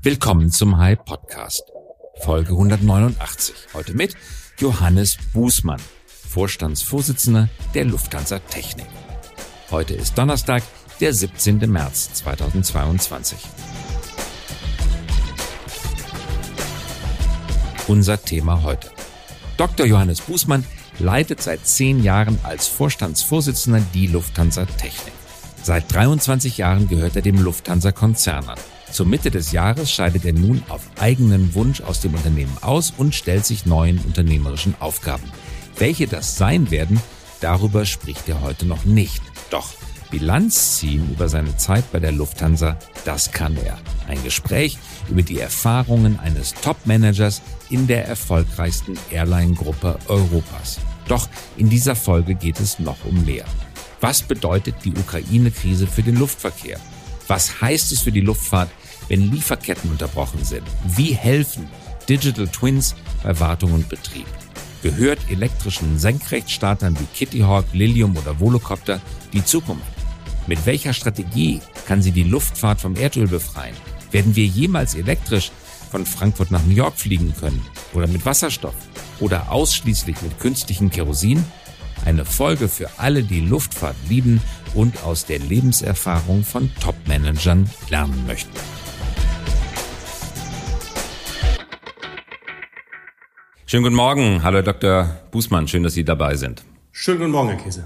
Willkommen zum High Podcast, Folge 189. Heute mit Johannes Bußmann, Vorstandsvorsitzender der Lufthansa Technik. Heute ist Donnerstag, der 17. März 2022. Unser Thema heute. Dr. Johannes Bußmann leitet seit zehn Jahren als Vorstandsvorsitzender die Lufthansa Technik. Seit 23 Jahren gehört er dem Lufthansa-Konzern an. Zur Mitte des Jahres scheidet er nun auf eigenen Wunsch aus dem Unternehmen aus und stellt sich neuen unternehmerischen Aufgaben. Welche das sein werden, darüber spricht er heute noch nicht. Doch Bilanz ziehen über seine Zeit bei der Lufthansa, das kann er. Ein Gespräch über die Erfahrungen eines Top-Managers in der erfolgreichsten Airline-Gruppe Europas. Doch in dieser Folge geht es noch um mehr. Was bedeutet die Ukraine-Krise für den Luftverkehr? Was heißt es für die Luftfahrt, wenn Lieferketten unterbrochen sind? Wie helfen Digital Twins bei Wartung und Betrieb? Gehört elektrischen Senkrechtstartern wie Kitty Hawk, Lilium oder Volocopter die Zukunft? Mit welcher Strategie kann sie die Luftfahrt vom Erdöl befreien? Werden wir jemals elektrisch von Frankfurt nach New York fliegen können? Oder mit Wasserstoff? Oder ausschließlich mit künstlichem Kerosin? Eine Folge für alle, die Luftfahrt lieben und aus der Lebenserfahrung von Top-Managern lernen möchten. Schönen guten Morgen. Hallo, Herr Dr. Bußmann. Schön, dass Sie dabei sind. Schönen guten Morgen, Herr Käse.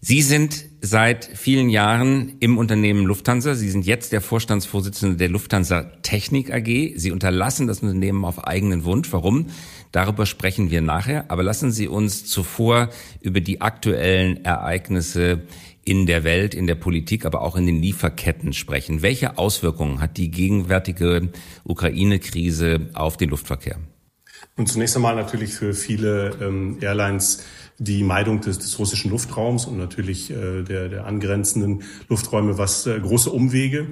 Sie sind seit vielen Jahren im Unternehmen Lufthansa. Sie sind jetzt der Vorstandsvorsitzende der Lufthansa Technik AG. Sie unterlassen das Unternehmen auf eigenen Wunsch. Warum? Darüber sprechen wir nachher. Aber lassen Sie uns zuvor über die aktuellen Ereignisse in der Welt, in der Politik, aber auch in den Lieferketten sprechen. Welche Auswirkungen hat die gegenwärtige Ukraine-Krise auf den Luftverkehr? Und zunächst einmal natürlich für viele ähm, Airlines die Meidung des, des russischen Luftraums und natürlich äh, der, der angrenzenden Lufträume, was äh, große Umwege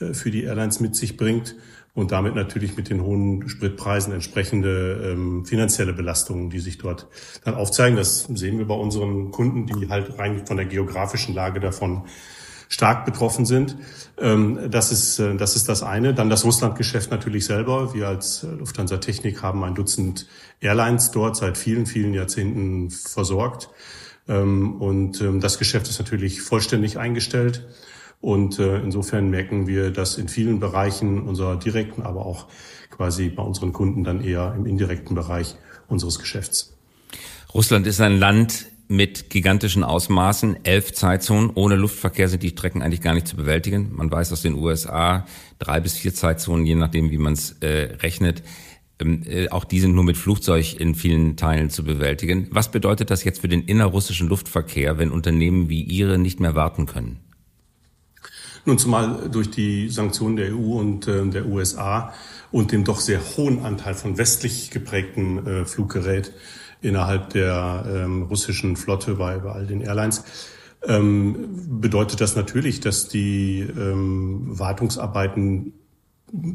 äh, für die Airlines mit sich bringt und damit natürlich mit den hohen Spritpreisen entsprechende ähm, finanzielle Belastungen, die sich dort dann aufzeigen. Das sehen wir bei unseren Kunden, die halt rein von der geografischen Lage davon stark betroffen sind. Ähm, das ist, äh, das ist das eine. Dann das Russlandgeschäft natürlich selber. Wir als Lufthansa Technik haben ein Dutzend Airlines dort seit vielen, vielen Jahrzehnten versorgt. Ähm, und ähm, das Geschäft ist natürlich vollständig eingestellt. Und äh, insofern merken wir das in vielen Bereichen unserer direkten, aber auch quasi bei unseren Kunden dann eher im indirekten Bereich unseres Geschäfts. Russland ist ein Land, mit gigantischen Ausmaßen, elf Zeitzonen. Ohne Luftverkehr sind die Strecken eigentlich gar nicht zu bewältigen. Man weiß aus den USA drei bis vier Zeitzonen, je nachdem, wie man es äh, rechnet. Ähm, äh, auch die sind nur mit Flugzeug in vielen Teilen zu bewältigen. Was bedeutet das jetzt für den innerrussischen Luftverkehr, wenn Unternehmen wie Ihre nicht mehr warten können? Nun, zumal durch die Sanktionen der EU und äh, der USA und dem doch sehr hohen Anteil von westlich geprägtem äh, Fluggerät innerhalb der ähm, russischen Flotte bei, bei all den Airlines, ähm, bedeutet das natürlich, dass die ähm, Wartungsarbeiten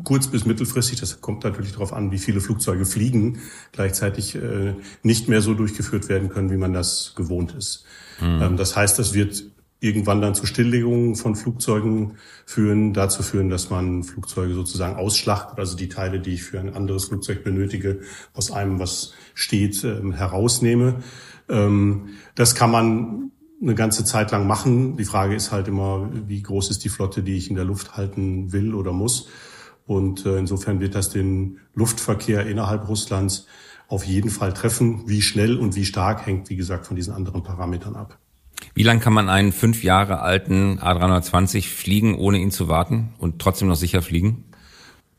kurz- bis mittelfristig, das kommt natürlich darauf an, wie viele Flugzeuge fliegen, gleichzeitig äh, nicht mehr so durchgeführt werden können, wie man das gewohnt ist. Mhm. Das heißt, das wird irgendwann dann zu Stilllegungen von Flugzeugen führen, dazu führen, dass man Flugzeuge sozusagen ausschlachtet, also die Teile, die ich für ein anderes Flugzeug benötige, aus einem, was steht, ähm, herausnehme. Ähm, das kann man eine ganze Zeit lang machen. Die Frage ist halt immer, wie groß ist die Flotte, die ich in der Luft halten will oder muss. Und äh, insofern wird das den Luftverkehr innerhalb Russlands auf jeden Fall treffen. Wie schnell und wie stark hängt, wie gesagt, von diesen anderen Parametern ab. Wie lang kann man einen fünf Jahre alten A320 fliegen, ohne ihn zu warten und trotzdem noch sicher fliegen?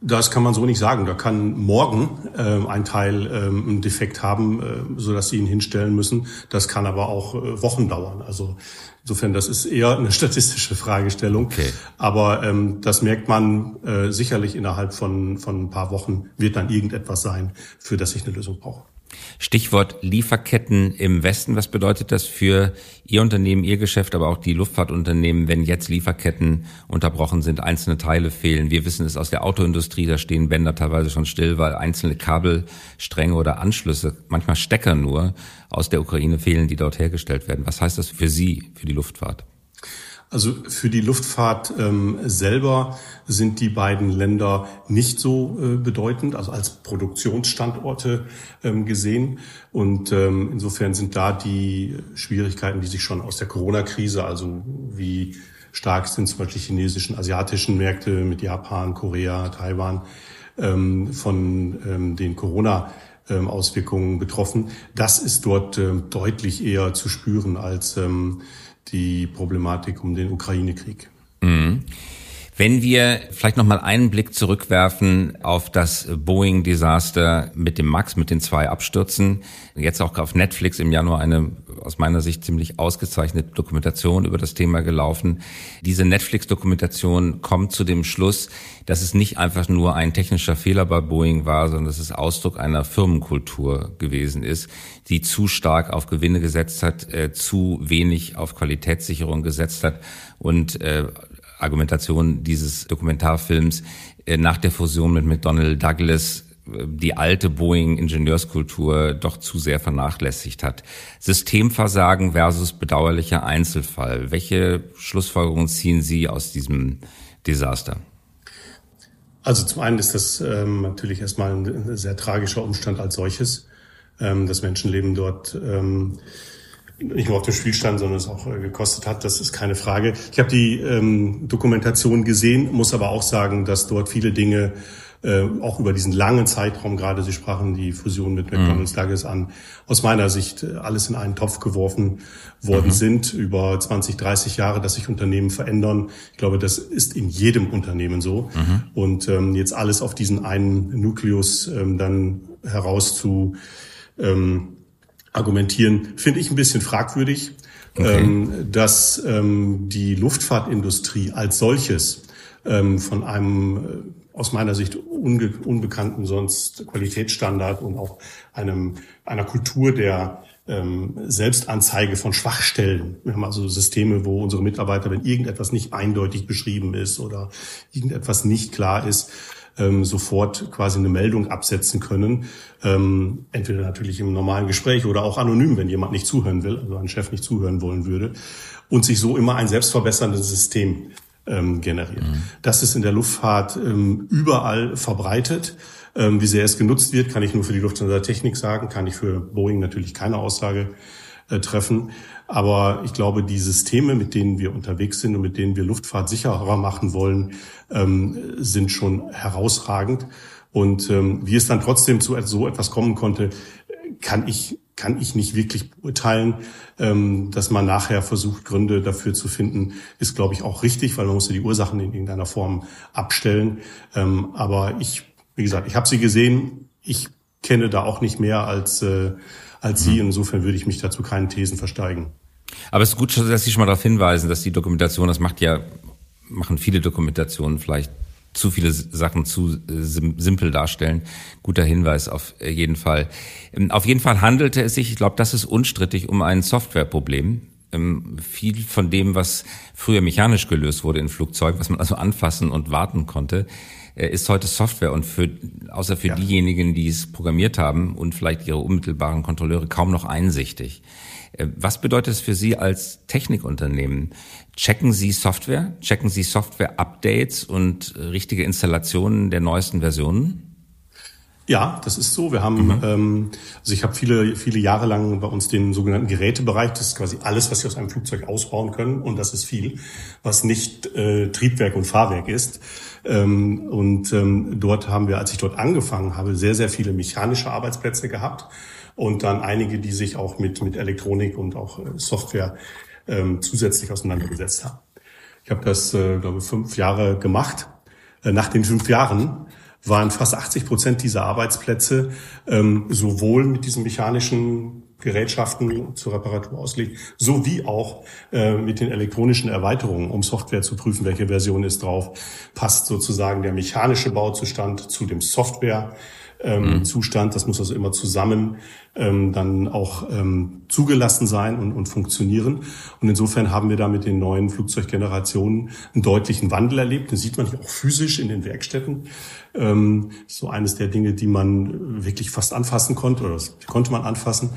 Das kann man so nicht sagen. Da kann morgen äh, ein Teil ähm, einen Defekt haben, äh, so dass sie ihn hinstellen müssen. Das kann aber auch äh, Wochen dauern. Also insofern, das ist eher eine statistische Fragestellung. Okay. Aber ähm, das merkt man äh, sicherlich innerhalb von von ein paar Wochen wird dann irgendetwas sein, für das ich eine Lösung brauche. Stichwort Lieferketten im Westen. Was bedeutet das für Ihr Unternehmen, Ihr Geschäft, aber auch die Luftfahrtunternehmen, wenn jetzt Lieferketten unterbrochen sind, einzelne Teile fehlen? Wir wissen es aus der Autoindustrie, da stehen Bänder teilweise schon still, weil einzelne Kabelstränge oder Anschlüsse, manchmal Stecker nur, aus der Ukraine fehlen, die dort hergestellt werden. Was heißt das für Sie, für die Luftfahrt? Also für die Luftfahrt ähm, selber sind die beiden Länder nicht so äh, bedeutend, also als Produktionsstandorte ähm, gesehen. Und ähm, insofern sind da die Schwierigkeiten, die sich schon aus der Corona-Krise, also wie stark sind zum Beispiel chinesischen, asiatischen Märkte mit Japan, Korea, Taiwan, ähm, von ähm, den Corona ähm, Auswirkungen betroffen. Das ist dort ähm, deutlich eher zu spüren als ähm, die Problematik um den Ukraine-Krieg. Mhm. Wenn wir vielleicht noch mal einen Blick zurückwerfen auf das Boeing-Desaster mit dem Max, mit den zwei Abstürzen, jetzt auch auf Netflix im Januar eine aus meiner Sicht ziemlich ausgezeichnete Dokumentation über das Thema gelaufen. Diese Netflix-Dokumentation kommt zu dem Schluss, dass es nicht einfach nur ein technischer Fehler bei Boeing war, sondern dass es Ausdruck einer Firmenkultur gewesen ist, die zu stark auf Gewinne gesetzt hat, äh, zu wenig auf Qualitätssicherung gesetzt hat und äh, Argumentation dieses Dokumentarfilms äh, nach der Fusion mit McDonnell Douglas äh, die alte Boeing-Ingenieurskultur doch zu sehr vernachlässigt hat. Systemversagen versus bedauerlicher Einzelfall. Welche Schlussfolgerungen ziehen Sie aus diesem Desaster? Also zum einen ist das ähm, natürlich erstmal ein sehr tragischer Umstand als solches. Ähm, das Menschenleben dort ähm, nicht nur auf dem Spiel stand, sondern es auch äh, gekostet hat, das ist keine Frage. Ich habe die ähm, Dokumentation gesehen, muss aber auch sagen, dass dort viele Dinge äh, auch über diesen langen Zeitraum, gerade Sie sprachen die Fusion mit McDonald's Douglas an, aus meiner Sicht äh, alles in einen Topf geworfen worden mhm. sind, über 20, 30 Jahre, dass sich Unternehmen verändern. Ich glaube, das ist in jedem Unternehmen so. Mhm. Und ähm, jetzt alles auf diesen einen Nukleus ähm, dann heraus zu ähm, argumentieren, finde ich ein bisschen fragwürdig, okay. ähm, dass ähm, die Luftfahrtindustrie als solches ähm, von einem äh, aus meiner Sicht unge unbekannten sonst Qualitätsstandard und auch einem einer Kultur der ähm, Selbstanzeige von Schwachstellen. Wir haben also Systeme, wo unsere Mitarbeiter, wenn irgendetwas nicht eindeutig beschrieben ist oder irgendetwas nicht klar ist, ähm, sofort quasi eine Meldung absetzen können. Ähm, entweder natürlich im normalen Gespräch oder auch anonym, wenn jemand nicht zuhören will, also ein Chef nicht zuhören wollen würde. Und sich so immer ein selbstverbesserndes System ähm, generiert. Mhm. Das ist in der Luftfahrt ähm, überall verbreitet. Ähm, wie sehr es genutzt wird, kann ich nur für die Lufthansa Technik sagen, kann ich für Boeing natürlich keine Aussage äh, treffen. Aber ich glaube, die Systeme, mit denen wir unterwegs sind und mit denen wir Luftfahrt sicherer machen wollen, ähm, sind schon herausragend. Und ähm, wie es dann trotzdem zu so etwas kommen konnte, kann ich kann ich nicht wirklich beurteilen. Ähm, dass man nachher versucht, Gründe dafür zu finden, ist, glaube ich, auch richtig, weil man muss ja die Ursachen in irgendeiner Form abstellen. Ähm, aber ich, wie gesagt, ich habe sie gesehen. Ich kenne da auch nicht mehr als, äh, als Sie. Mhm. Insofern würde ich mich dazu keinen Thesen versteigen. Aber es ist gut, dass Sie schon mal darauf hinweisen, dass die Dokumentation, das macht ja, machen viele Dokumentationen vielleicht zu viele Sachen zu äh, simpel darstellen. Guter Hinweis auf äh, jeden Fall. Ähm, auf jeden Fall handelte es sich, ich glaube, das ist unstrittig, um ein Softwareproblem. Ähm, viel von dem, was früher mechanisch gelöst wurde in Flugzeugen, was man also anfassen und warten konnte, ist heute Software und für, außer für ja. diejenigen, die es programmiert haben und vielleicht ihre unmittelbaren Kontrolleure kaum noch einsichtig. Äh, was bedeutet es für Sie als Technikunternehmen? Checken Sie Software? Checken Sie Software-Updates und äh, richtige Installationen der neuesten Versionen? Ja, das ist so. Wir haben, mhm. ähm, also ich habe viele, viele Jahre lang bei uns den sogenannten Gerätebereich. Das ist quasi alles, was Sie aus einem Flugzeug ausbauen können. Und das ist viel, was nicht äh, Triebwerk und Fahrwerk ist. Ähm, und ähm, dort haben wir, als ich dort angefangen habe, sehr, sehr viele mechanische Arbeitsplätze gehabt und dann einige, die sich auch mit, mit Elektronik und auch äh, Software ähm, zusätzlich auseinandergesetzt haben. Ich habe das, äh, glaube fünf Jahre gemacht. Äh, nach den fünf Jahren waren fast 80 Prozent dieser Arbeitsplätze ähm, sowohl mit diesen mechanischen Gerätschaften zur Reparatur auslegt, sowie auch äh, mit den elektronischen Erweiterungen, um Software zu prüfen, welche Version ist drauf, passt sozusagen der mechanische Bauzustand zu dem Software ähm, mhm. Zustand. Das muss also immer zusammen ähm, dann auch ähm, zugelassen sein und, und funktionieren. Und insofern haben wir da mit den neuen Flugzeuggenerationen einen deutlichen Wandel erlebt. Das sieht man hier auch physisch in den Werkstätten. Ähm, so eines der Dinge, die man wirklich fast anfassen konnte, oder das konnte man anfassen.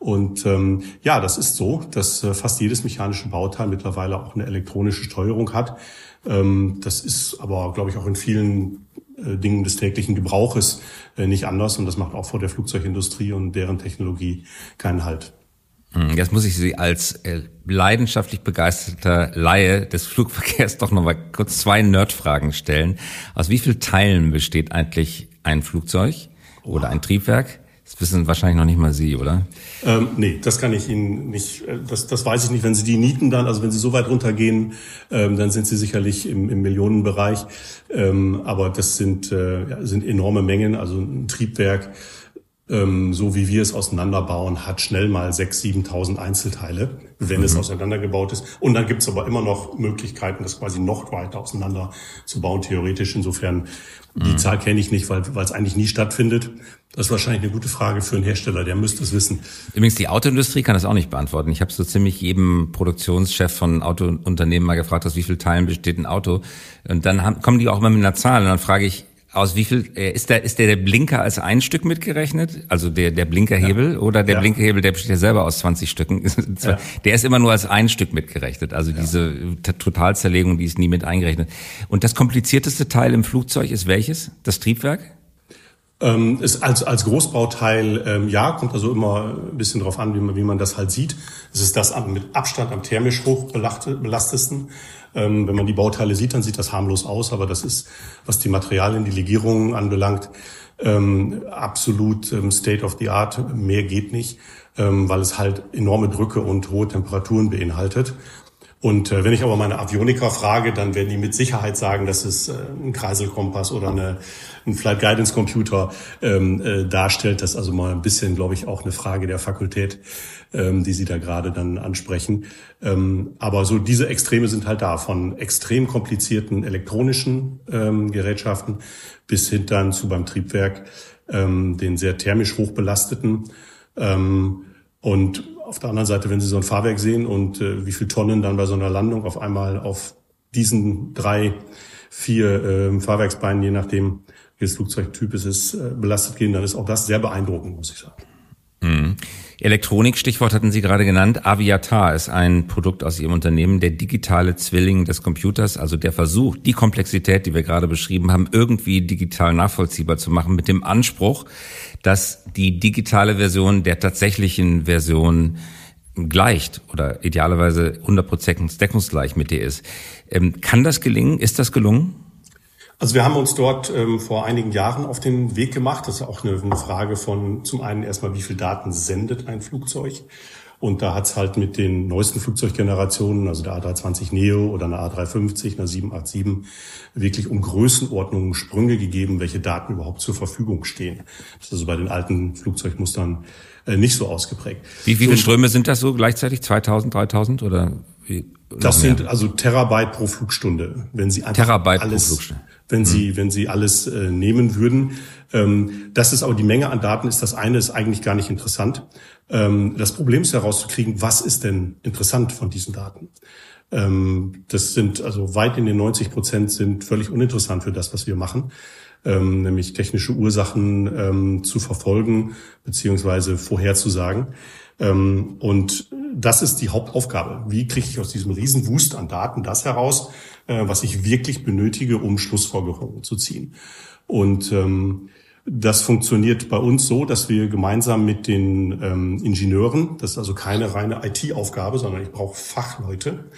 Und ähm, ja, das ist so, dass äh, fast jedes mechanische Bauteil mittlerweile auch eine elektronische Steuerung hat. Ähm, das ist aber, glaube ich, auch in vielen äh, Dingen des täglichen Gebrauches äh, nicht anders. Und das macht auch vor der Flugzeugindustrie und deren Technologie keinen Halt. Hm, jetzt muss ich Sie als äh, leidenschaftlich begeisterter Laie des Flugverkehrs doch noch mal kurz zwei Nerdfragen stellen. Aus wie vielen Teilen besteht eigentlich ein Flugzeug oder ein Triebwerk? Das wissen wahrscheinlich noch nicht mal Sie, oder? Ähm, nee, das kann ich Ihnen nicht, äh, das, das weiß ich nicht. Wenn Sie die Nieten dann, also wenn Sie so weit runtergehen, ähm, dann sind Sie sicherlich im, im Millionenbereich. Ähm, aber das sind, äh, sind enorme Mengen, also ein Triebwerk ähm, so wie wir es auseinanderbauen, hat schnell mal 6.000, 7.000 Einzelteile, wenn mhm. es auseinandergebaut ist. Und dann gibt es aber immer noch Möglichkeiten, das quasi noch weiter auseinander zu bauen, theoretisch. Insofern, mhm. die Zahl kenne ich nicht, weil weil es eigentlich nie stattfindet. Das ist wahrscheinlich eine gute Frage für einen Hersteller, der müsste es wissen. Übrigens, die Autoindustrie kann das auch nicht beantworten. Ich habe so ziemlich jedem Produktionschef von Autounternehmen mal gefragt, aus wie vielen Teilen besteht ein Auto. Und dann haben, kommen die auch immer mit einer Zahl. Und dann frage ich, aus wie viel äh, ist der ist der, der Blinker als ein Stück mitgerechnet, also der der Blinkerhebel ja. oder der ja. Blinkerhebel, der besteht ja selber aus 20 Stücken. Ja. Der ist immer nur als ein Stück mitgerechnet, also diese Totalzerlegung, die ist nie mit eingerechnet. Und das komplizierteste Teil im Flugzeug ist welches? Das Triebwerk? Ähm, ist als, als Großbauteil, ähm, ja, kommt also immer ein bisschen drauf an, wie man, wie man das halt sieht. Es ist das mit Abstand am thermisch hoch belastetsten. Ähm, wenn man die Bauteile sieht, dann sieht das harmlos aus, aber das ist, was die Materialien, die Legierungen anbelangt, ähm, absolut ähm, State of the Art. Mehr geht nicht, ähm, weil es halt enorme Drücke und hohe Temperaturen beinhaltet. Und äh, wenn ich aber meine Avioniker frage, dann werden die mit Sicherheit sagen, dass es äh, ein Kreiselkompass oder eine, ein Flight Guidance Computer ähm, äh, darstellt. Das ist also mal ein bisschen, glaube ich, auch eine Frage der Fakultät, ähm, die Sie da gerade dann ansprechen. Ähm, aber so diese Extreme sind halt da, von extrem komplizierten elektronischen ähm, Gerätschaften bis hin dann zu beim Triebwerk ähm, den sehr thermisch hochbelasteten. Ähm, und auf der anderen Seite, wenn Sie so ein Fahrwerk sehen und äh, wie viel Tonnen dann bei so einer Landung auf einmal auf diesen drei, vier äh, Fahrwerksbeinen, je nachdem, welches Flugzeugtyp es ist, äh, belastet gehen, dann ist auch das sehr beeindruckend, muss ich sagen. Elektronik, Stichwort hatten Sie gerade genannt. Aviatar ist ein Produkt aus Ihrem Unternehmen, der digitale Zwilling des Computers, also der Versuch, die Komplexität, die wir gerade beschrieben haben, irgendwie digital nachvollziehbar zu machen, mit dem Anspruch, dass die digitale Version der tatsächlichen Version gleicht oder idealerweise 100% deckungsgleich mit der ist. Ähm, kann das gelingen? Ist das gelungen? Also wir haben uns dort ähm, vor einigen Jahren auf den Weg gemacht. Das ist auch eine, eine Frage von zum einen erstmal, wie viel Daten sendet ein Flugzeug und da hat's halt mit den neuesten Flugzeuggenerationen, also der A320 Neo oder einer A350, einer 787, wirklich um Größenordnungen Sprünge gegeben, welche Daten überhaupt zur Verfügung stehen. Das ist also bei den alten Flugzeugmustern äh, nicht so ausgeprägt. Wie viele so, Ströme sind das so gleichzeitig? 2000, 3000 oder wie? Das sind also Terabyte pro Flugstunde, wenn Sie einfach Terabyte alles, pro Flugstunde. Wenn Sie, mhm. wenn Sie alles äh, nehmen würden. Ähm, das ist aber die Menge an Daten ist das eine, ist eigentlich gar nicht interessant. Ähm, das Problem ist herauszukriegen, was ist denn interessant von diesen Daten? Ähm, das sind also weit in den 90 Prozent sind völlig uninteressant für das, was wir machen. Ähm, nämlich technische Ursachen ähm, zu verfolgen beziehungsweise vorherzusagen. Ähm, und das ist die Hauptaufgabe. Wie kriege ich aus diesem Riesenwust an Daten das heraus, äh, was ich wirklich benötige, um Schlussfolgerungen zu ziehen? Und ähm, das funktioniert bei uns so, dass wir gemeinsam mit den ähm, Ingenieuren, das ist also keine reine IT-Aufgabe, sondern ich brauche Fachleute,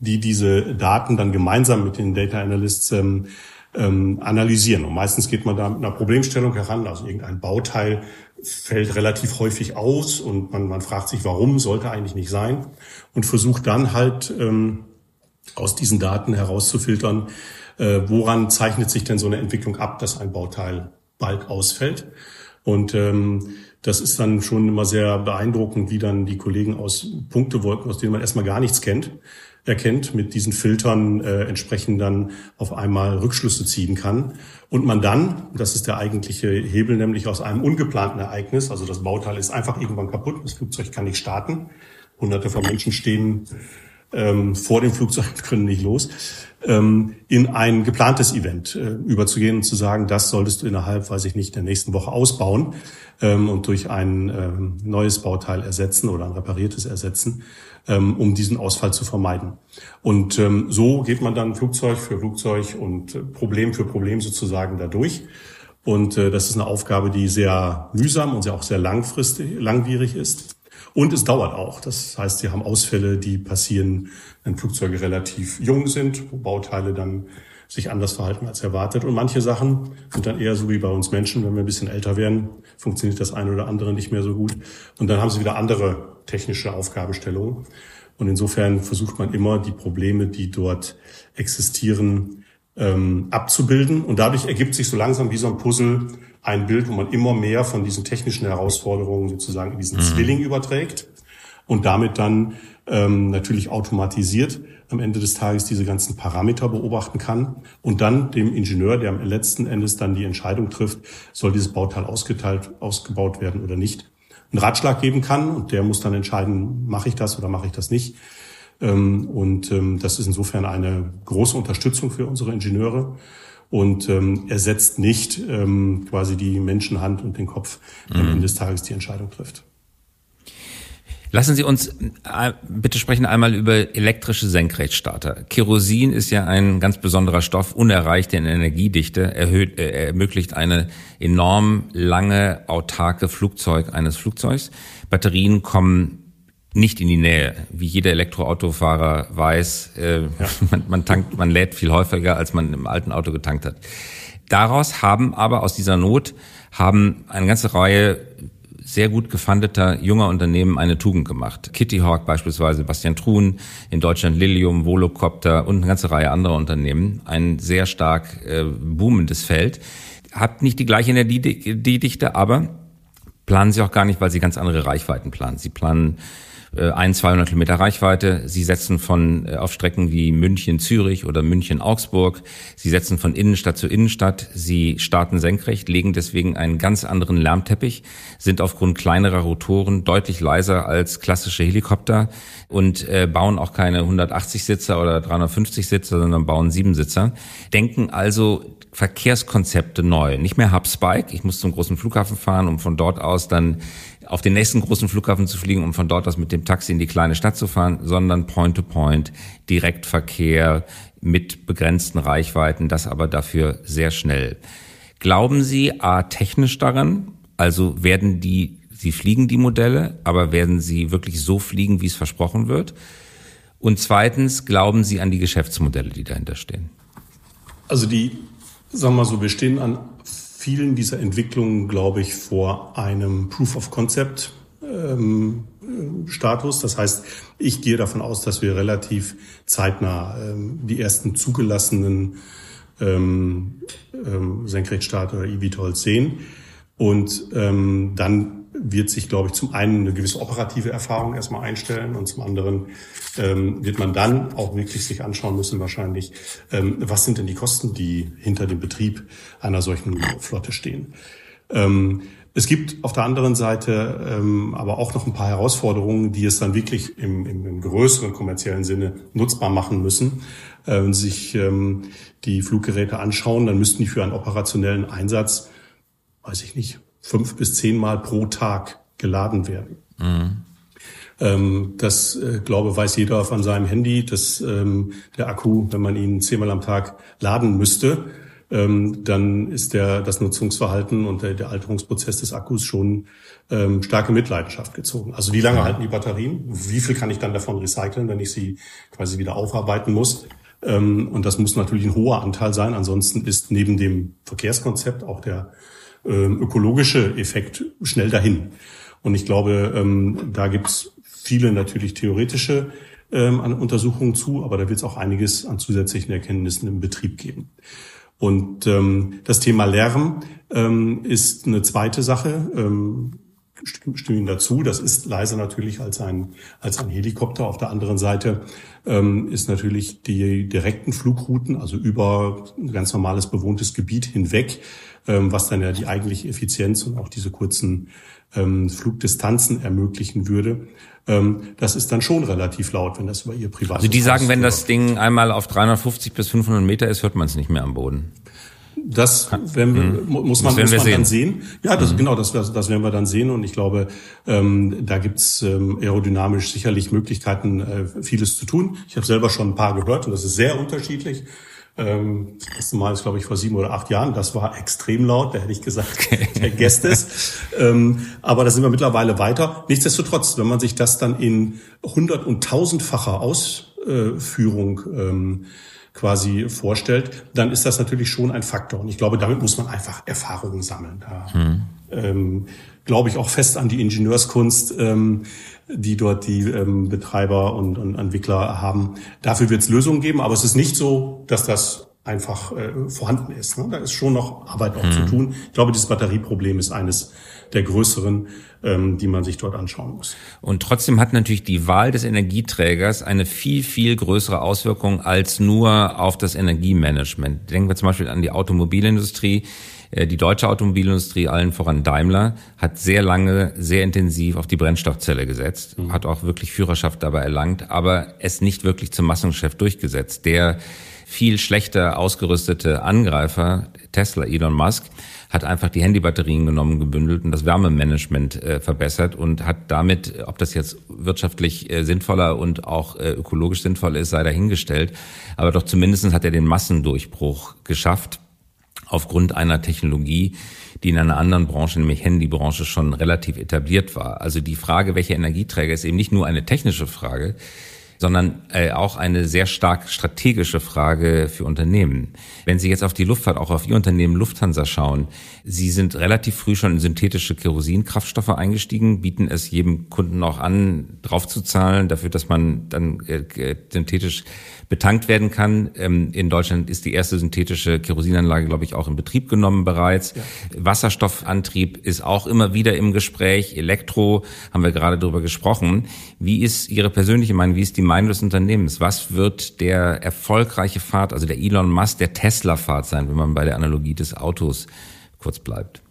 die diese Daten dann gemeinsam mit den Data Analysts ähm, ähm, analysieren. Und meistens geht man da mit einer Problemstellung heran, also irgendein Bauteil fällt relativ häufig aus und man, man fragt sich, warum, sollte eigentlich nicht sein und versucht dann halt ähm, aus diesen Daten herauszufiltern, äh, woran zeichnet sich denn so eine Entwicklung ab, dass ein Bauteil bald ausfällt. Und ähm, das ist dann schon immer sehr beeindruckend, wie dann die Kollegen aus Punktewolken, aus denen man erstmal gar nichts kennt, erkennt, mit diesen Filtern äh, entsprechend dann auf einmal Rückschlüsse ziehen kann. Und man dann, das ist der eigentliche Hebel, nämlich aus einem ungeplanten Ereignis, also das Bauteil ist einfach irgendwann kaputt, das Flugzeug kann nicht starten, hunderte von Menschen stehen ähm, vor dem Flugzeug können nicht los, ähm, in ein geplantes Event äh, überzugehen und zu sagen, das solltest du innerhalb, weiß ich nicht, der nächsten Woche ausbauen ähm, und durch ein ähm, neues Bauteil ersetzen oder ein repariertes ersetzen, ähm, um diesen Ausfall zu vermeiden. Und ähm, so geht man dann Flugzeug für Flugzeug und äh, Problem für Problem sozusagen dadurch. Und äh, das ist eine Aufgabe, die sehr mühsam und sehr auch sehr langfristig, langwierig ist. Und es dauert auch. Das heißt, Sie haben Ausfälle, die passieren, wenn Flugzeuge relativ jung sind, wo Bauteile dann sich anders verhalten als erwartet. Und manche Sachen sind dann eher so wie bei uns Menschen, wenn wir ein bisschen älter werden, funktioniert das eine oder andere nicht mehr so gut. Und dann haben sie wieder andere technische Aufgabenstellungen. Und insofern versucht man immer, die Probleme, die dort existieren, ähm, abzubilden. Und dadurch ergibt sich so langsam wie so ein Puzzle ein Bild, wo man immer mehr von diesen technischen Herausforderungen sozusagen in diesen mhm. Zwilling überträgt und damit dann ähm, natürlich automatisiert am Ende des Tages diese ganzen Parameter beobachten kann und dann dem Ingenieur, der am letzten Endes dann die Entscheidung trifft, soll dieses Bauteil ausgeteilt, ausgebaut werden oder nicht, einen Ratschlag geben kann und der muss dann entscheiden, mache ich das oder mache ich das nicht. Ähm, und ähm, das ist insofern eine große Unterstützung für unsere Ingenieure und ähm, ersetzt nicht quasi die Menschenhand und den Kopf, der am mhm. Ende des Tages die Entscheidung trifft. Lassen Sie uns äh, bitte sprechen einmal über elektrische Senkrechtstarter. Kerosin ist ja ein ganz besonderer Stoff, unerreicht in Energiedichte, erhöht, äh, ermöglicht eine enorm lange autarke Flugzeug eines Flugzeugs. Batterien kommen nicht in die Nähe. Wie jeder Elektroautofahrer weiß, äh, ja. man, man tankt, man lädt viel häufiger, als man im alten Auto getankt hat. Daraus haben aber aus dieser Not haben eine ganze Reihe sehr gut gefundeter junger Unternehmen eine Tugend gemacht. Kitty Hawk beispielsweise, Bastian Truhn, in Deutschland Lilium, Volocopter und eine ganze Reihe anderer Unternehmen. Ein sehr stark äh, boomendes Feld. Hat nicht die gleiche Energiedichte, aber planen sie auch gar nicht, weil sie ganz andere Reichweiten planen. Sie planen ein, 200 Kilometer Reichweite. Sie setzen von äh, auf Strecken wie München, Zürich oder München, Augsburg. Sie setzen von Innenstadt zu Innenstadt. Sie starten senkrecht, legen deswegen einen ganz anderen Lärmteppich, sind aufgrund kleinerer Rotoren deutlich leiser als klassische Helikopter und äh, bauen auch keine 180 Sitzer oder 350 Sitzer, sondern bauen sieben Sitzer. Denken also Verkehrskonzepte neu. Nicht mehr Hub Spike. Ich muss zum großen Flughafen fahren, um von dort aus dann auf den nächsten großen Flughafen zu fliegen, um von dort aus mit dem Taxi in die kleine Stadt zu fahren, sondern Point-to-Point, -point, Direktverkehr mit begrenzten Reichweiten, das aber dafür sehr schnell. Glauben Sie a technisch daran? Also werden die, Sie fliegen die Modelle, aber werden sie wirklich so fliegen, wie es versprochen wird? Und zweitens, glauben Sie an die Geschäftsmodelle, die dahinter stehen? Also die, sagen wir mal so, wir stehen an vielen dieser Entwicklungen, glaube ich, vor einem Proof of Concept ähm, Status. Das heißt, ich gehe davon aus, dass wir relativ zeitnah ähm, die ersten zugelassenen ähm, ähm, Senkrechtstarter oder eVTOLs sehen. Und ähm, dann wird sich, glaube ich, zum einen eine gewisse operative Erfahrung erstmal einstellen und zum anderen ähm, wird man dann auch wirklich sich anschauen müssen wahrscheinlich, ähm, was sind denn die Kosten, die hinter dem Betrieb einer solchen Flotte stehen. Ähm, es gibt auf der anderen Seite ähm, aber auch noch ein paar Herausforderungen, die es dann wirklich im, im, im größeren kommerziellen Sinne nutzbar machen müssen. Äh, wenn Sie sich ähm, die Fluggeräte anschauen, dann müssten die für einen operationellen Einsatz, weiß ich nicht, fünf bis zehnmal pro Tag geladen werden. Mhm. Ähm, das, äh, glaube, weiß jeder von seinem Handy, dass ähm, der Akku, wenn man ihn zehnmal am Tag laden müsste, ähm, dann ist der, das Nutzungsverhalten und der, der Alterungsprozess des Akkus schon ähm, starke Mitleidenschaft gezogen. Also wie lange halten die Batterien? Wie viel kann ich dann davon recyceln, wenn ich sie quasi wieder aufarbeiten muss? Ähm, und das muss natürlich ein hoher Anteil sein. Ansonsten ist neben dem Verkehrskonzept auch der ökologische Effekt schnell dahin. Und ich glaube, ähm, da gibt's viele natürlich theoretische ähm, Untersuchungen zu, aber da wird es auch einiges an zusätzlichen Erkenntnissen im Betrieb geben. Und ähm, das Thema Lärm ähm, ist eine zweite Sache. Ähm, stimme Ihnen dazu. Das ist leiser natürlich als ein, als ein Helikopter. Auf der anderen Seite ähm, ist natürlich die direkten Flugrouten, also über ein ganz normales bewohntes Gebiet hinweg, ähm, was dann ja die eigentliche Effizienz und auch diese kurzen ähm, Flugdistanzen ermöglichen würde. Ähm, das ist dann schon relativ laut, wenn das über Ihr privates Also die sagen, wenn das Ding einmal auf 350 bis 500 Meter ist, hört man es nicht mehr am Boden. Das wenn, mhm. muss man, muss man dann sehen. Ja, das, mhm. genau, das, das werden wir dann sehen. Und ich glaube, ähm, da gibt's ähm, aerodynamisch sicherlich Möglichkeiten, äh, vieles zu tun. Ich habe selber schon ein paar gehört und das ist sehr unterschiedlich. Ähm, das erste Mal ist, glaube ich, vor sieben oder acht Jahren. Das war extrem laut. Da hätte ich gesagt, vergesst es. Ähm, aber da sind wir mittlerweile weiter. Nichtsdestotrotz, wenn man sich das dann in hundert- und tausendfacher Ausführung ähm, quasi vorstellt, dann ist das natürlich schon ein Faktor. Und ich glaube, damit muss man einfach Erfahrungen sammeln. Da hm. ähm, glaube ich auch fest an die Ingenieurskunst, ähm, die dort die ähm, Betreiber und, und Entwickler haben. Dafür wird es Lösungen geben, aber es ist nicht so, dass das einfach äh, vorhanden ist. Ne? Da ist schon noch Arbeit auch hm. zu tun. Ich glaube, dieses Batterieproblem ist eines der größeren, ähm, die man sich dort anschauen muss. Und trotzdem hat natürlich die Wahl des Energieträgers eine viel, viel größere Auswirkung als nur auf das Energiemanagement. Denken wir zum Beispiel an die Automobilindustrie. Äh, die deutsche Automobilindustrie, allen voran Daimler, hat sehr lange, sehr intensiv auf die Brennstoffzelle gesetzt, mhm. hat auch wirklich Führerschaft dabei erlangt, aber es nicht wirklich zum Massengeschäft durchgesetzt. Der viel schlechter ausgerüstete Angreifer, Tesla, Elon Musk, hat einfach die Handybatterien genommen, gebündelt und das Wärmemanagement äh, verbessert und hat damit, ob das jetzt wirtschaftlich äh, sinnvoller und auch äh, ökologisch sinnvoller ist, sei dahingestellt. Aber doch zumindestens hat er den Massendurchbruch geschafft aufgrund einer Technologie, die in einer anderen Branche, nämlich Handybranche, schon relativ etabliert war. Also die Frage, welcher Energieträger, ist eben nicht nur eine technische Frage, sondern äh, auch eine sehr stark strategische Frage für Unternehmen. Wenn Sie jetzt auf die Luftfahrt, auch auf Ihr Unternehmen Lufthansa schauen, Sie sind relativ früh schon in synthetische Kerosinkraftstoffe eingestiegen, bieten es jedem Kunden auch an, draufzuzahlen, dafür, dass man dann äh, synthetisch betankt werden kann. Ähm, in Deutschland ist die erste synthetische Kerosinanlage, glaube ich, auch in Betrieb genommen bereits. Ja. Wasserstoffantrieb ist auch immer wieder im Gespräch. Elektro haben wir gerade darüber gesprochen. Wie ist Ihre persönliche Meinung? Wie ist die Meinung des Unternehmens? Was wird der erfolgreiche Fahrt, also der Elon Musk, der Tesla-Fahrt sein, wenn man bei der Analogie des Autos kurz bleibt?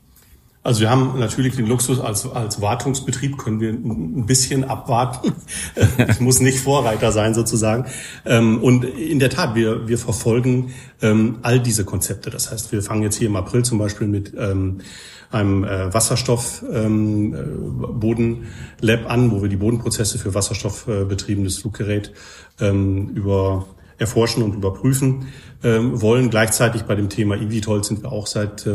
Also wir haben natürlich den Luxus als, als Wartungsbetrieb, können wir ein bisschen abwarten. Es muss nicht Vorreiter sein sozusagen. Ähm, und in der Tat, wir, wir verfolgen ähm, all diese Konzepte. Das heißt, wir fangen jetzt hier im April zum Beispiel mit ähm, einem äh, Wasserstoff-Bodenlab an, wo wir die Bodenprozesse für wasserstoffbetriebenes Fluggerät über erforschen und überprüfen wollen. Gleichzeitig bei dem Thema eVTOL sind wir auch seit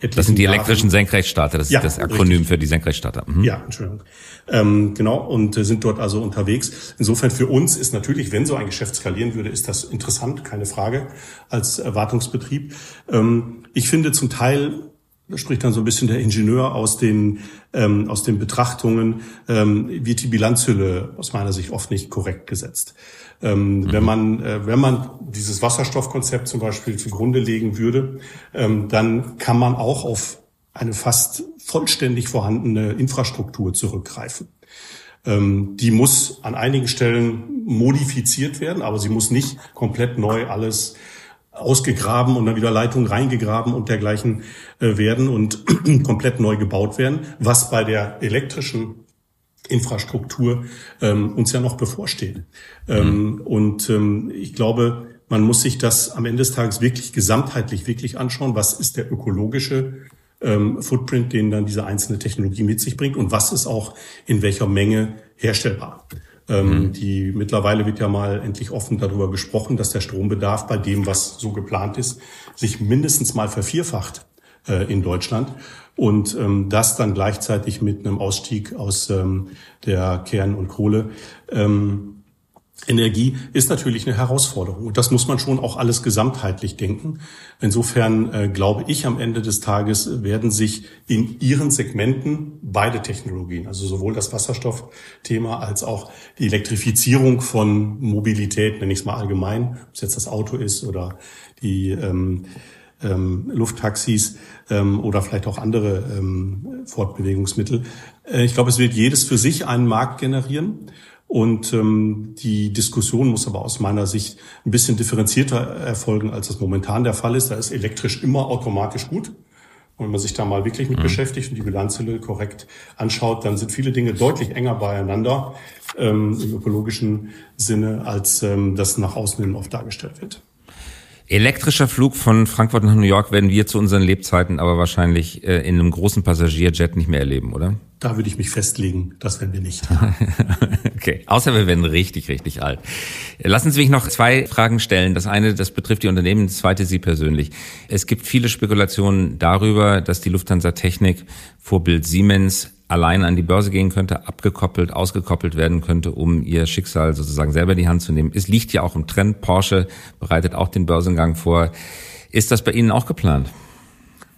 das sind die elektrischen Senkrechtstarter, das ja, ist das Akronym richtig. für die Senkrechtstarter. Mhm. Ja, Entschuldigung. Ähm, genau, und äh, sind dort also unterwegs. Insofern für uns ist natürlich, wenn so ein Geschäft skalieren würde, ist das interessant, keine Frage, als Erwartungsbetrieb. Ähm, ich finde zum Teil spricht dann so ein bisschen der Ingenieur aus den, ähm, aus den Betrachtungen, ähm, wird die Bilanzhülle aus meiner Sicht oft nicht korrekt gesetzt. Ähm, mhm. Wenn man, äh, wenn man dieses Wasserstoffkonzept zum Beispiel zugrunde legen würde, ähm, dann kann man auch auf eine fast vollständig vorhandene Infrastruktur zurückgreifen. Ähm, die muss an einigen Stellen modifiziert werden, aber sie muss nicht komplett neu alles ausgegraben und dann wieder Leitungen reingegraben und dergleichen äh, werden und komplett neu gebaut werden, was bei der elektrischen Infrastruktur ähm, uns ja noch bevorsteht. Ähm, mhm. Und ähm, ich glaube, man muss sich das am Ende des Tages wirklich gesamtheitlich wirklich anschauen. Was ist der ökologische ähm, Footprint, den dann diese einzelne Technologie mit sich bringt und was ist auch in welcher Menge herstellbar? Ähm, mhm. Die mittlerweile wird ja mal endlich offen darüber gesprochen, dass der Strombedarf bei dem, was so geplant ist, sich mindestens mal vervierfacht äh, in Deutschland und ähm, das dann gleichzeitig mit einem Ausstieg aus ähm, der Kern- und Kohle. Ähm, Energie ist natürlich eine Herausforderung. Und das muss man schon auch alles gesamtheitlich denken. Insofern äh, glaube ich, am Ende des Tages werden sich in ihren Segmenten beide Technologien, also sowohl das Wasserstoffthema als auch die Elektrifizierung von Mobilität, nenne ich es mal allgemein, ob es jetzt das Auto ist oder die ähm, ähm, Lufttaxis ähm, oder vielleicht auch andere ähm, Fortbewegungsmittel. Äh, ich glaube, es wird jedes für sich einen Markt generieren. Und ähm, die Diskussion muss aber aus meiner Sicht ein bisschen differenzierter erfolgen, als das momentan der Fall ist. Da ist elektrisch immer automatisch gut. Und wenn man sich da mal wirklich mit mhm. beschäftigt und die Bilanzhülle korrekt anschaut, dann sind viele Dinge deutlich enger beieinander ähm, im ökologischen Sinne, als ähm, das nach außen hin oft dargestellt wird. Elektrischer Flug von Frankfurt nach New York werden wir zu unseren Lebzeiten aber wahrscheinlich äh, in einem großen Passagierjet nicht mehr erleben, oder? Da würde ich mich festlegen, das werden wir nicht. okay, außer wir werden richtig, richtig alt. Lassen Sie mich noch zwei Fragen stellen. Das eine, das betrifft die Unternehmen, das zweite Sie persönlich. Es gibt viele Spekulationen darüber, dass die Lufthansa Technik, Vorbild Siemens, allein an die Börse gehen könnte, abgekoppelt, ausgekoppelt werden könnte, um ihr Schicksal sozusagen selber in die Hand zu nehmen. Es liegt ja auch im Trend. Porsche bereitet auch den Börsengang vor. Ist das bei Ihnen auch geplant?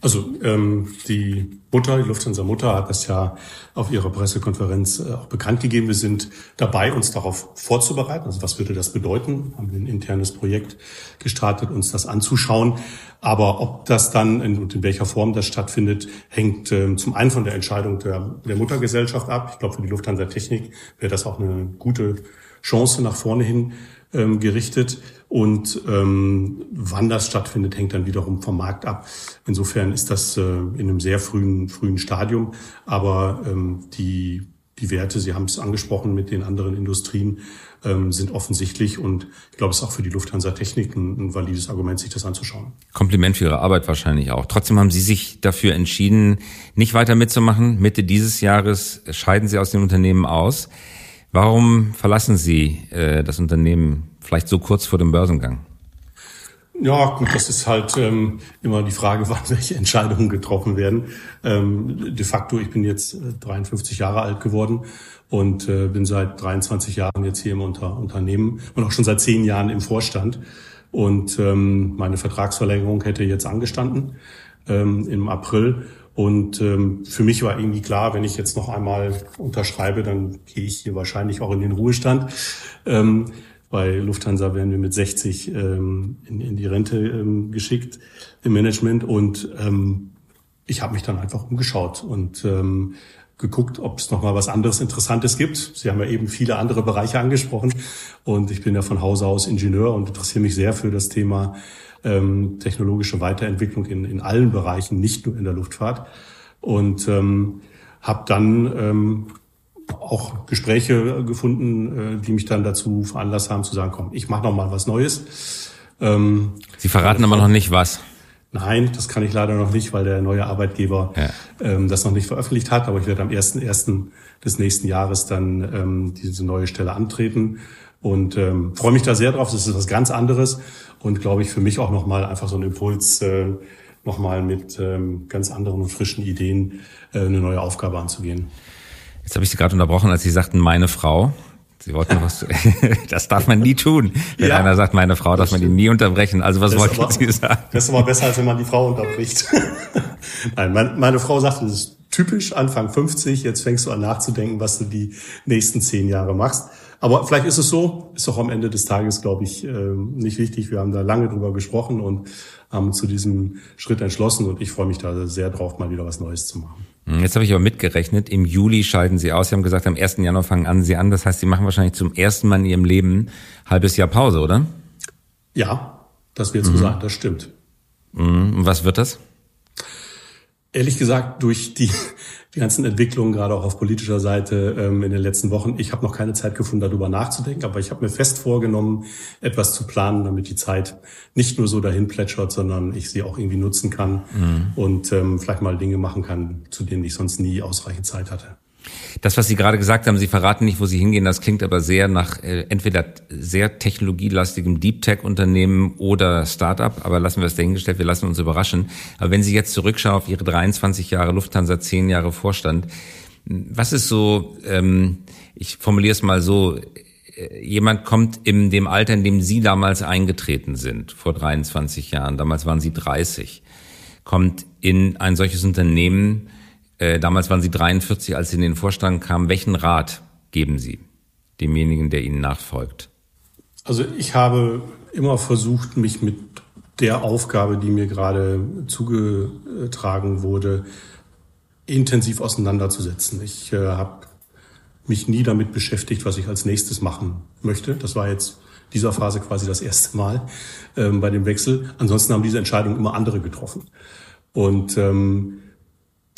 Also ähm, die Mutter, die Lufthansa Mutter, hat das ja auf ihrer Pressekonferenz äh, auch bekannt gegeben. Wir sind dabei, uns darauf vorzubereiten. Also was würde das bedeuten? Haben wir ein internes Projekt gestartet, uns das anzuschauen. Aber ob das dann in, und in welcher Form das stattfindet, hängt ähm, zum einen von der Entscheidung der, der Muttergesellschaft ab. Ich glaube, für die Lufthansa Technik wäre das auch eine gute Chance nach vorne hin ähm, gerichtet. Und ähm, wann das stattfindet, hängt dann wiederum vom Markt ab. Insofern ist das äh, in einem sehr frühen, frühen Stadium. Aber ähm, die, die Werte, Sie haben es angesprochen mit den anderen Industrien, ähm, sind offensichtlich. Und ich glaube, es ist auch für die Lufthansa Technik ein, ein valides Argument, sich das anzuschauen. Kompliment für Ihre Arbeit wahrscheinlich auch. Trotzdem haben Sie sich dafür entschieden, nicht weiter mitzumachen. Mitte dieses Jahres scheiden Sie aus dem Unternehmen aus. Warum verlassen Sie äh, das Unternehmen vielleicht so kurz vor dem Börsengang? Ja, gut, das ist halt ähm, immer die Frage, wann welche Entscheidungen getroffen werden. Ähm, de facto, ich bin jetzt 53 äh, Jahre alt geworden und äh, bin seit 23 Jahren jetzt hier im Unter Unternehmen und auch schon seit zehn Jahren im Vorstand. Und ähm, meine Vertragsverlängerung hätte jetzt angestanden ähm, im April. Und ähm, für mich war irgendwie klar, wenn ich jetzt noch einmal unterschreibe, dann gehe ich hier wahrscheinlich auch in den Ruhestand. Ähm, bei Lufthansa werden wir mit 60 ähm, in, in die Rente ähm, geschickt im Management. Und ähm, ich habe mich dann einfach umgeschaut und ähm, geguckt, ob es noch mal was anderes Interessantes gibt. Sie haben ja eben viele andere Bereiche angesprochen und ich bin ja von Hause aus Ingenieur und interessiere mich sehr für das Thema ähm, technologische Weiterentwicklung in, in allen Bereichen, nicht nur in der Luftfahrt. Und ähm, habe dann ähm, auch Gespräche gefunden, äh, die mich dann dazu veranlasst haben zu sagen, komm, ich mache noch mal was Neues. Ähm, Sie verraten aber noch nicht was. Nein, das kann ich leider noch nicht, weil der neue Arbeitgeber ja. ähm, das noch nicht veröffentlicht hat. Aber ich werde am 1.1. des nächsten Jahres dann ähm, diese neue Stelle antreten und ähm, freue mich da sehr drauf. Das ist was ganz anderes und glaube ich für mich auch nochmal einfach so ein Impuls, äh, nochmal mit ähm, ganz anderen und frischen Ideen äh, eine neue Aufgabe anzugehen. Jetzt habe ich Sie gerade unterbrochen, als Sie sagten, meine Frau. Sie wollten noch was. das darf man nie tun. Wenn ja, einer sagt, meine Frau, darf man ihn nie unterbrechen. Also was wollten aber, Sie sagen? Das ist aber besser, als wenn man die Frau unterbricht. Nein, meine, meine Frau sagt, das ist typisch Anfang 50. Jetzt fängst du an nachzudenken, was du die nächsten zehn Jahre machst. Aber vielleicht ist es so, ist auch am Ende des Tages, glaube ich, ähm, nicht wichtig. Wir haben da lange drüber gesprochen und haben zu diesem Schritt entschlossen und ich freue mich da sehr drauf, mal wieder was Neues zu machen. Hm, jetzt habe ich aber mitgerechnet, im Juli scheiden Sie aus. Sie haben gesagt, am 1. Januar fangen an Sie an. Das heißt, Sie machen wahrscheinlich zum ersten Mal in Ihrem Leben halbes Jahr Pause, oder? Ja, das wird so mhm. sein, das stimmt. Mhm. Und was wird das? Ehrlich gesagt, durch die, die ganzen Entwicklungen, gerade auch auf politischer Seite ähm, in den letzten Wochen, ich habe noch keine Zeit gefunden, darüber nachzudenken, aber ich habe mir fest vorgenommen, etwas zu planen, damit die Zeit nicht nur so dahin plätschert, sondern ich sie auch irgendwie nutzen kann mhm. und ähm, vielleicht mal Dinge machen kann, zu denen ich sonst nie ausreichend Zeit hatte. Das, was Sie gerade gesagt haben, Sie verraten nicht, wo Sie hingehen, das klingt aber sehr nach äh, entweder sehr technologielastigem Deep Tech Unternehmen oder Startup, aber lassen wir es dahingestellt, wir lassen uns überraschen. Aber wenn Sie jetzt zurückschauen auf Ihre 23 Jahre Lufthansa, 10 Jahre Vorstand, was ist so, ähm, ich formuliere es mal so, äh, jemand kommt in dem Alter, in dem Sie damals eingetreten sind, vor 23 Jahren, damals waren Sie 30, kommt in ein solches Unternehmen, äh, damals waren Sie 43, als Sie in den Vorstand kamen. Welchen Rat geben Sie demjenigen, der Ihnen nachfolgt? Also ich habe immer versucht, mich mit der Aufgabe, die mir gerade zugetragen wurde, intensiv auseinanderzusetzen. Ich äh, habe mich nie damit beschäftigt, was ich als nächstes machen möchte. Das war jetzt dieser Phase quasi das erste Mal ähm, bei dem Wechsel. Ansonsten haben diese Entscheidungen immer andere getroffen. Und ähm,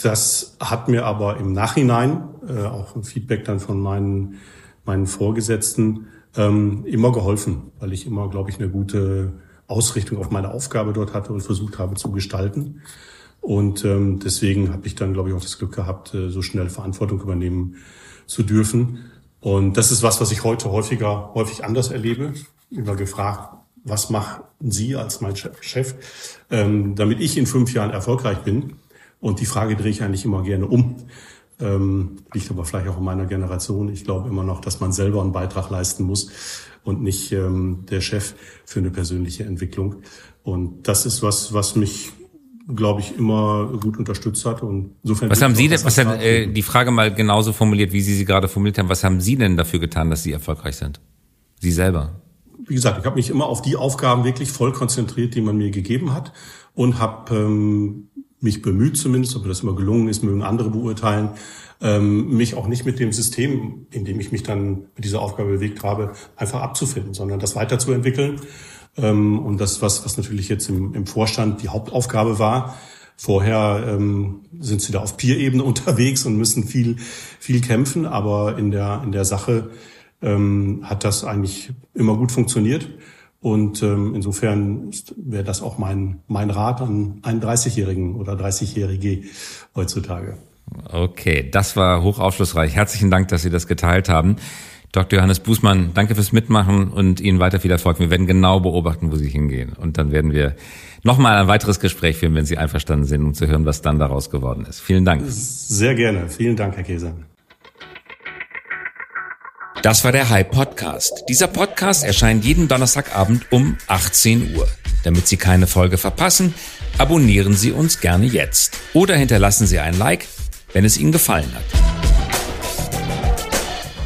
das hat mir aber im Nachhinein, äh, auch ein Feedback dann von meinen, meinen Vorgesetzten, ähm, immer geholfen, weil ich immer, glaube ich, eine gute Ausrichtung auf meine Aufgabe dort hatte und versucht habe zu gestalten. Und ähm, deswegen habe ich dann, glaube ich, auch das Glück gehabt, äh, so schnell Verantwortung übernehmen zu dürfen. Und das ist was, was ich heute häufiger, häufig anders erlebe. Immer gefragt, was machen Sie als mein Chef, ähm, damit ich in fünf Jahren erfolgreich bin? Und die Frage drehe ich eigentlich immer gerne um. Ähm, liegt aber vielleicht auch in meiner Generation. Ich glaube immer noch, dass man selber einen Beitrag leisten muss und nicht ähm, der Chef für eine persönliche Entwicklung. Und das ist was, was mich glaube ich, immer gut unterstützt hat. Und insofern was haben Sie denn, was hat, äh, die Frage mal genauso formuliert, wie Sie sie gerade formuliert haben, was haben Sie denn dafür getan, dass Sie erfolgreich sind? Sie selber? Wie gesagt, ich habe mich immer auf die Aufgaben wirklich voll konzentriert, die man mir gegeben hat und habe ähm, mich bemüht zumindest, ob das immer gelungen ist, mögen andere beurteilen, ähm, mich auch nicht mit dem System, in dem ich mich dann mit dieser Aufgabe bewegt habe, einfach abzufinden, sondern das weiterzuentwickeln. Ähm, und das, was, was natürlich jetzt im, im Vorstand die Hauptaufgabe war, Vorher ähm, sind sie da auf Peer-Ebene unterwegs und müssen viel, viel kämpfen, aber in der, in der Sache ähm, hat das eigentlich immer gut funktioniert. Und ähm, insofern wäre das auch mein, mein Rat an einen 30-Jährigen oder 30-Jährige heutzutage. Okay, das war hochaufschlussreich. Herzlichen Dank, dass Sie das geteilt haben. Dr. Johannes Bußmann, danke fürs Mitmachen und Ihnen weiter viel Erfolg. Wir werden genau beobachten, wo Sie hingehen. Und dann werden wir nochmal ein weiteres Gespräch führen, wenn Sie einverstanden sind, um zu hören, was dann daraus geworden ist. Vielen Dank. Sehr gerne. Vielen Dank, Herr Käser. Das war der High Podcast. Dieser Podcast erscheint jeden Donnerstagabend um 18 Uhr. Damit Sie keine Folge verpassen, abonnieren Sie uns gerne jetzt oder hinterlassen Sie ein Like, wenn es Ihnen gefallen hat.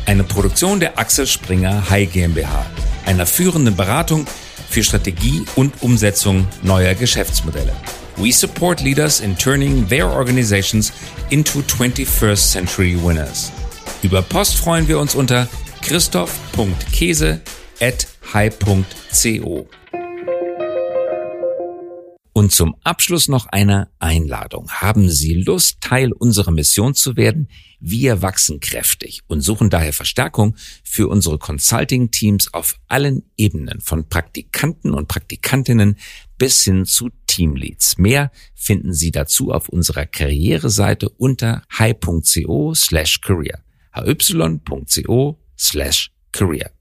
Eine Produktion der Axel Springer High GmbH, einer führenden Beratung für Strategie und Umsetzung neuer Geschäftsmodelle. We support leaders in turning their organizations into 21st century winners. Über Post freuen wir uns unter christoph.käse at high.co. Und zum Abschluss noch eine Einladung. Haben Sie Lust, Teil unserer Mission zu werden? Wir wachsen kräftig und suchen daher Verstärkung für unsere Consulting-Teams auf allen Ebenen, von Praktikanten und Praktikantinnen bis hin zu Teamleads. Mehr finden Sie dazu auf unserer Karriereseite unter high.co slash career. hy.co slash career.